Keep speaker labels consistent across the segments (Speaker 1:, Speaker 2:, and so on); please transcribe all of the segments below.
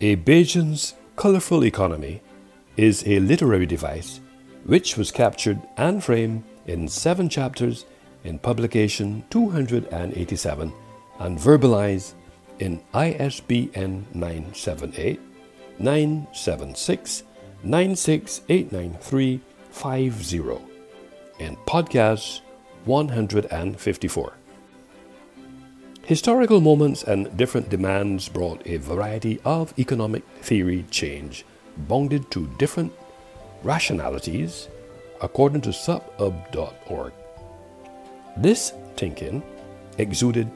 Speaker 1: A Bajan's Colorful Economy is a literary device which was captured and framed in seven chapters in publication 287 and verbalized in ISBN 978 976 9689350 in podcast 154. Historical moments and different demands brought a variety of economic theory change, bonded to different rationalities, according to sup.org. This thinking exuded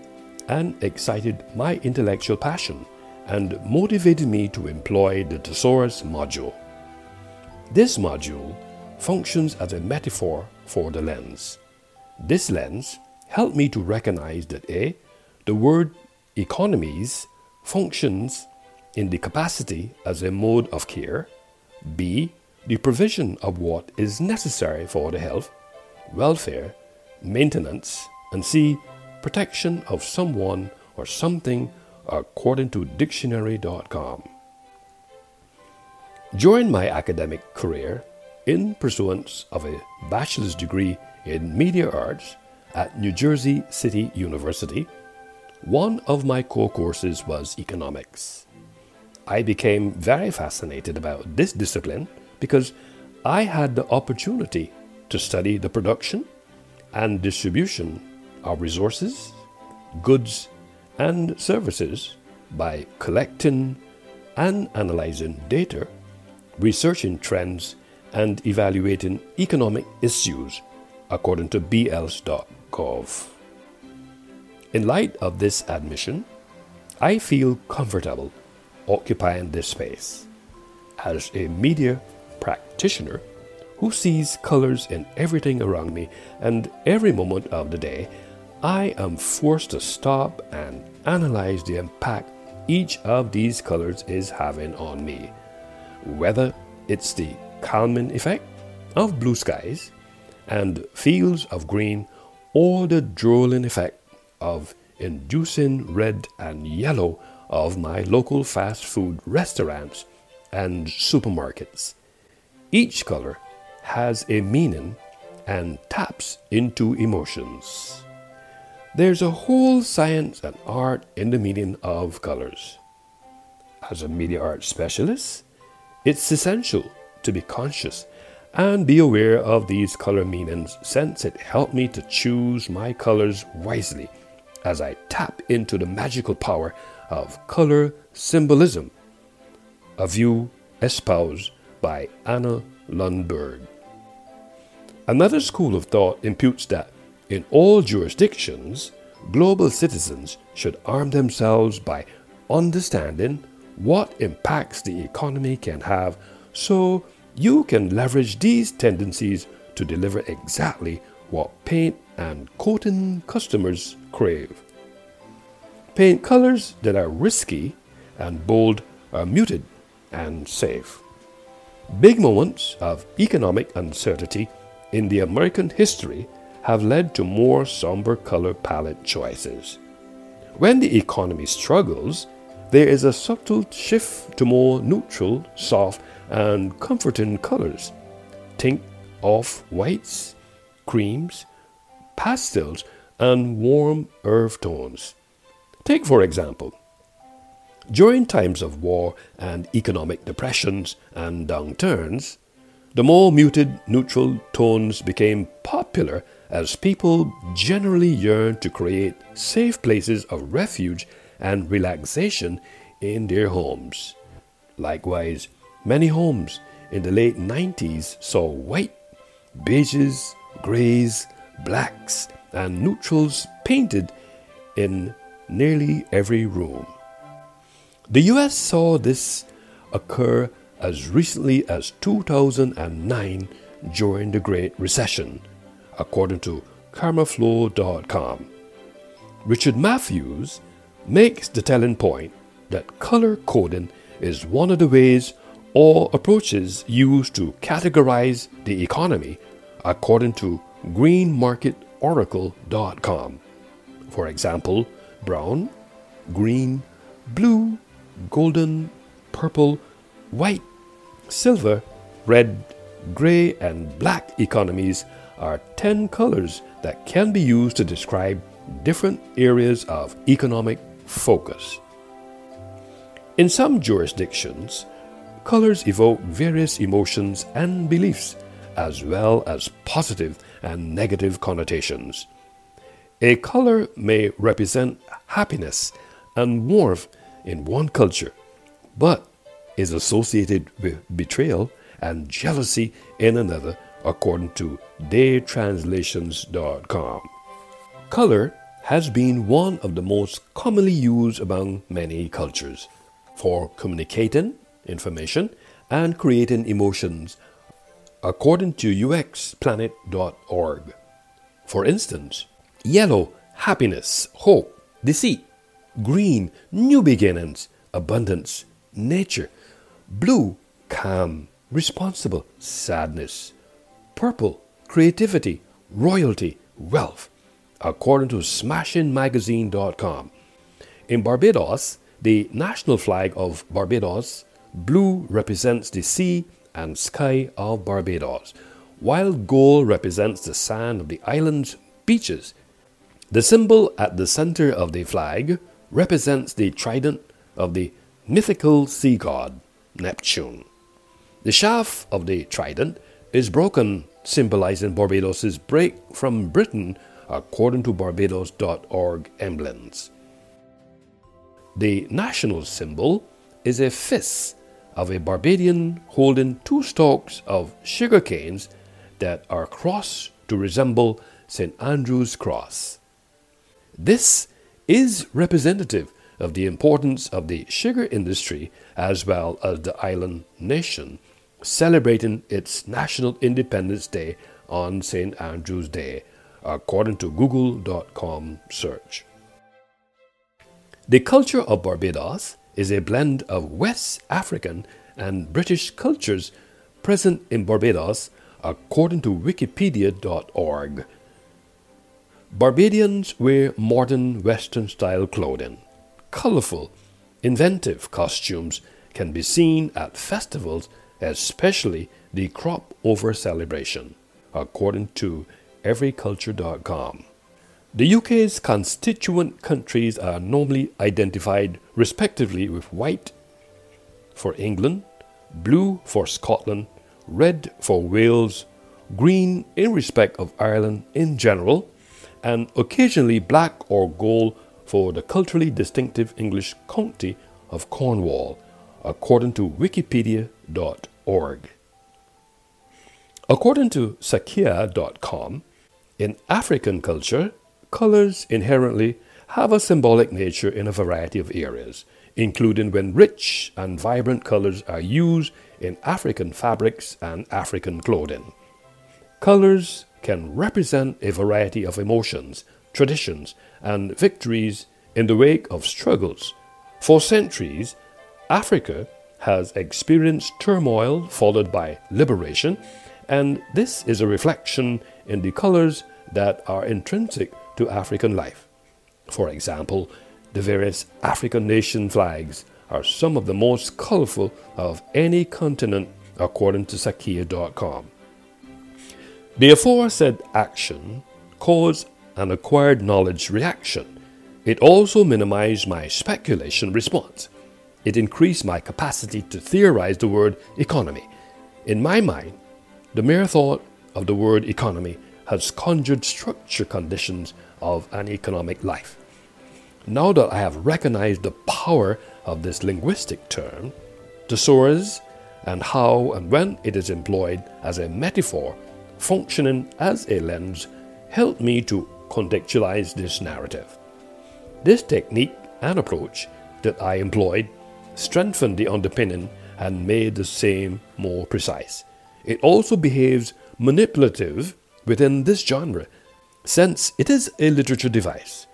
Speaker 1: and excited my intellectual passion and motivated me to employ the thesaurus module. This module functions as a metaphor for the lens. This lens helped me to recognize that A the word economies functions in the capacity as a mode of care, b. the provision of what is necessary for the health, welfare, maintenance, and c. protection of someone or something according to dictionary.com. During my academic career, in pursuance of a bachelor's degree in media arts at New Jersey City University, one of my core courses was economics. I became very fascinated about this discipline because I had the opportunity to study the production and distribution of resources, goods, and services by collecting and analyzing data, researching trends, and evaluating economic issues according to BLS.gov. In light of this admission, I feel comfortable occupying this space. As a media practitioner who sees colors in everything around me and every moment of the day, I am forced to stop and analyze the impact each of these colors is having on me. Whether it's the calming effect of blue skies and fields of green or the drooling effect of inducing red and yellow of my local fast food restaurants and supermarkets. Each color has a meaning and taps into emotions. There's a whole science and art in the meaning of colors. As a media art specialist, it's essential to be conscious and be aware of these color meanings since it helped me to choose my colors wisely as I tap into the magical power of color symbolism, a view espoused by Anna Lundberg. Another school of thought imputes that in all jurisdictions, global citizens should arm themselves by understanding what impacts the economy can have so you can leverage these tendencies to deliver exactly what paint and coating customers crave. Paint colors that are risky and bold are muted and safe. Big moments of economic uncertainty in the American history have led to more somber color palette choices. When the economy struggles, there is a subtle shift to more neutral, soft, and comforting colors. Think of whites, creams, pastels, and warm earth tones. Take, for example, during times of war and economic depressions and downturns, the more muted neutral tones became popular as people generally yearned to create safe places of refuge and relaxation in their homes. Likewise, many homes in the late 90s saw white, beiges, grays, blacks, and neutrals painted in nearly every room. The US saw this occur as recently as 2009 during the Great Recession, according to karmaflow.com. Richard Matthews makes the telling point that color coding is one of the ways or approaches used to categorize the economy according to greenmarketoracle.com. For example, brown, green, blue, golden, purple, white, silver, red, gray, and black economies are 10 colors that can be used to describe different areas of economic focus. In some jurisdictions, colors evoke various emotions and beliefs, as well as positive and negative connotations. A color may represent happiness and warmth in one culture, but is associated with betrayal and jealousy in another, according to daytranslations.com. Color has been one of the most commonly used among many cultures for communicating information and creating emotions, according to uxplanet.org. For instance, yellow, happiness, hope, deceit, green, new beginnings, abundance, nature, blue, calm, responsible, sadness, purple, creativity, royalty, wealth, according to smashingmagazine.com. In Barbados, the national flag of Barbados, blue represents the sea and sky of Barbados, while gold represents the sand of the island's beaches. The symbol at the center of the flag represents the trident of the mythical sea god, Neptune. The shaft of the trident is broken, symbolizing Barbados's break from Britain according to Barbados.org emblems. The national symbol is a fist of a Barbadian holding two stalks of sugar canes that are crossed to resemble St. Andrew's cross. This is representative of the importance of the sugar industry as well as the island nation, celebrating its National Independence Day on St. Andrew's Day, according to Google.com search. The culture of Barbados is a blend of West African and British cultures present in Barbados, according to Wikipedia.org. Barbadians wear modern Western style clothing. Colorful, inventive costumes can be seen at festivals, especially the crop over celebration, according to everyculture.com. The UK's constituent countries are normally identified respectively with white for England, blue for Scotland, red for Wales, green in respect of Ireland in general, and occasionally black or gold for the culturally distinctive English county of Cornwall, according to wikipedia.org. According to Sakia.com, in African culture, colors inherently have a symbolic nature in a variety of areas, including when rich and vibrant colors are used in African fabrics and African clothing. Colors can represent a variety of emotions, traditions, and victories in the wake of struggles. For centuries, Africa has experienced turmoil followed by liberation, and this is a reflection in the colors that are intrinsic to African life. For example, the various African nation flags are some of the most colorful of any continent, according to Sakia.com. The aforesaid action caused an acquired knowledge reaction. It also minimized my speculation response. It increased my capacity to theorize the word economy. In my mind, the mere thought of the word economy has conjured structure conditions of an economic life. Now that I have recognized the power of this linguistic term, thesaurus, and how and when it is employed as a metaphor functioning as a lens helped me to contextualize this narrative. This technique and approach that I employed strengthened the underpinning and made the same more precise. It also behaves manipulative within this genre, since it is a literature device.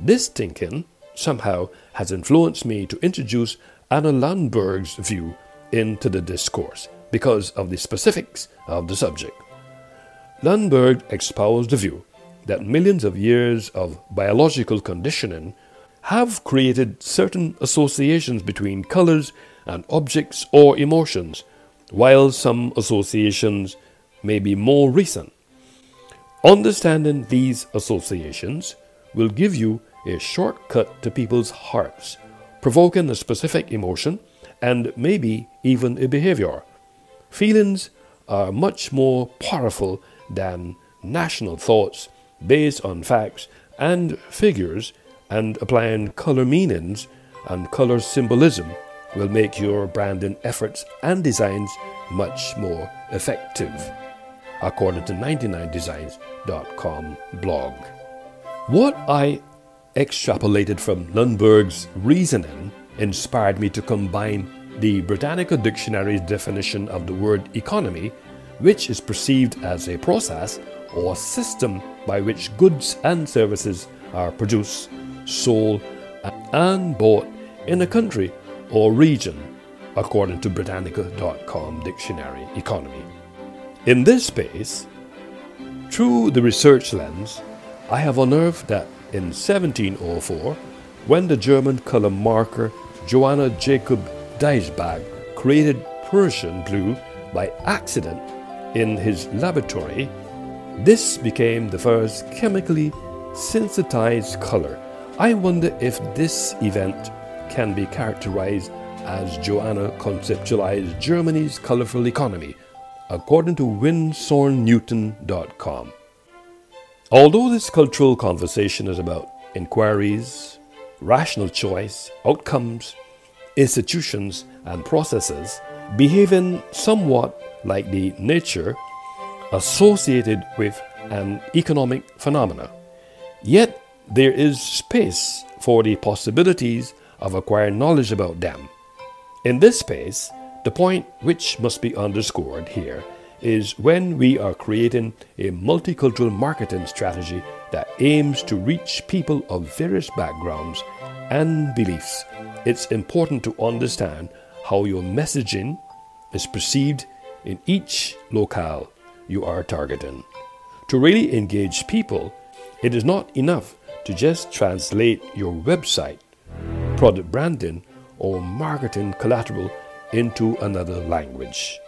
Speaker 1: This thinking somehow has influenced me to introduce Anna Lundberg's view into the discourse because of the specifics of the subject. Lundberg espoused the view that millions of years of biological conditioning have created certain associations between colors and objects or emotions, while some associations may be more recent. Understanding these associations will give you a shortcut to people's hearts, provoking a specific emotion and maybe even a behavior. Feelings are much more powerful than national thoughts based on facts and figures, and applying color meanings and color symbolism will make your branding efforts and designs much more effective, according to 99designs.com blog. What I extrapolated from Lundberg's reasoning inspired me to combine the Britannica Dictionary's definition of the word economy, which is perceived as a process or system by which goods and services are produced, sold, and bought in a country or region, according to Britannica.com dictionary economy. In this space, through the research lens, I have unearthed that in 1704, when the German color marker Johanna Jacob Diesbach created Prussian blue by accident in his laboratory, this became the first chemically synthesized color. I wonder if this event can be characterized as Johanna conceptualized Germany's colorful economy, according to WinsorNewton.com. Although this cultural conversation is about inquiries, rational choice, outcomes, institutions, and processes, behaving somewhat like the nature associated with an economic phenomena, yet there is space for the possibilities of acquiring knowledge about them. In this space, the point which must be underscored here is when we are creating a multicultural marketing strategy that aims to reach people of various backgrounds and beliefs, it's important to understand how your messaging is perceived in each locale you are targeting. To really engage people, it is not enough to just translate your website, product branding, or marketing collateral into another language.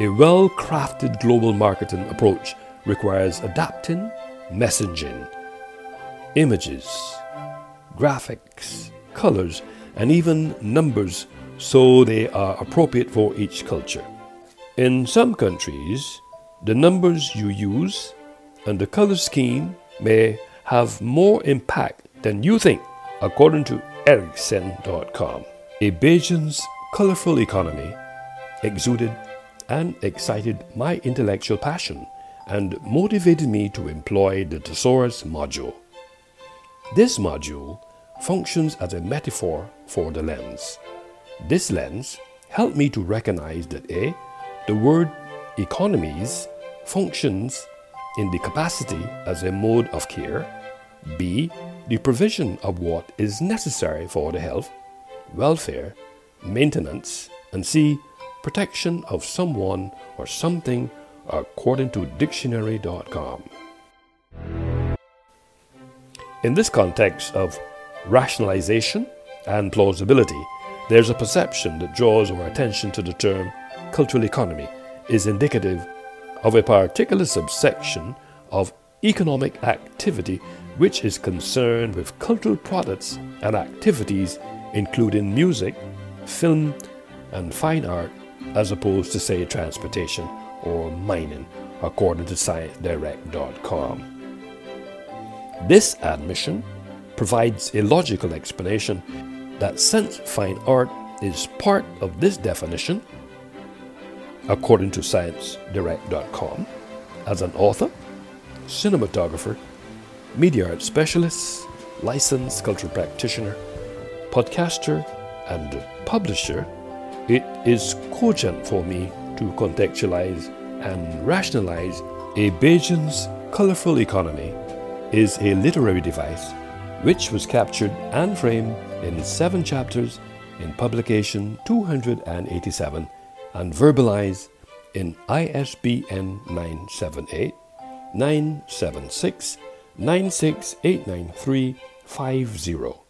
Speaker 1: A well crafted global marketing approach requires adapting messaging, images, graphics, colors, and even numbers so they are appropriate for each culture. In some countries, the numbers you use and the color scheme may have more impact than you think, according to Ericsson.com. A Bajan's colorful economy exuded and excited my intellectual passion and motivated me to employ the thesaurus module. This module functions as a metaphor for the lens. This lens helped me to recognize that A. The word economies functions in the capacity as a mode of care, B. The provision of what is necessary for the health, welfare, maintenance, and C protection of someone or something according to dictionary.com. In this context of rationalization and plausibility, there's a perception that draws our attention to the term cultural economy is indicative of a particular subsection of economic activity which is concerned with cultural products and activities including music, film, and fine art as opposed to, say, transportation or mining, according to ScienceDirect.com. This admission provides a logical explanation that since fine art is part of this definition, according to ScienceDirect.com, as an author, cinematographer, media art specialist, licensed cultural practitioner, podcaster, and publisher, it is cogent for me to contextualize and rationalize a Bajan's colorful economy is a literary device which was captured and framed in seven chapters in publication 287 and verbalized in ISBN 978 976 9689350.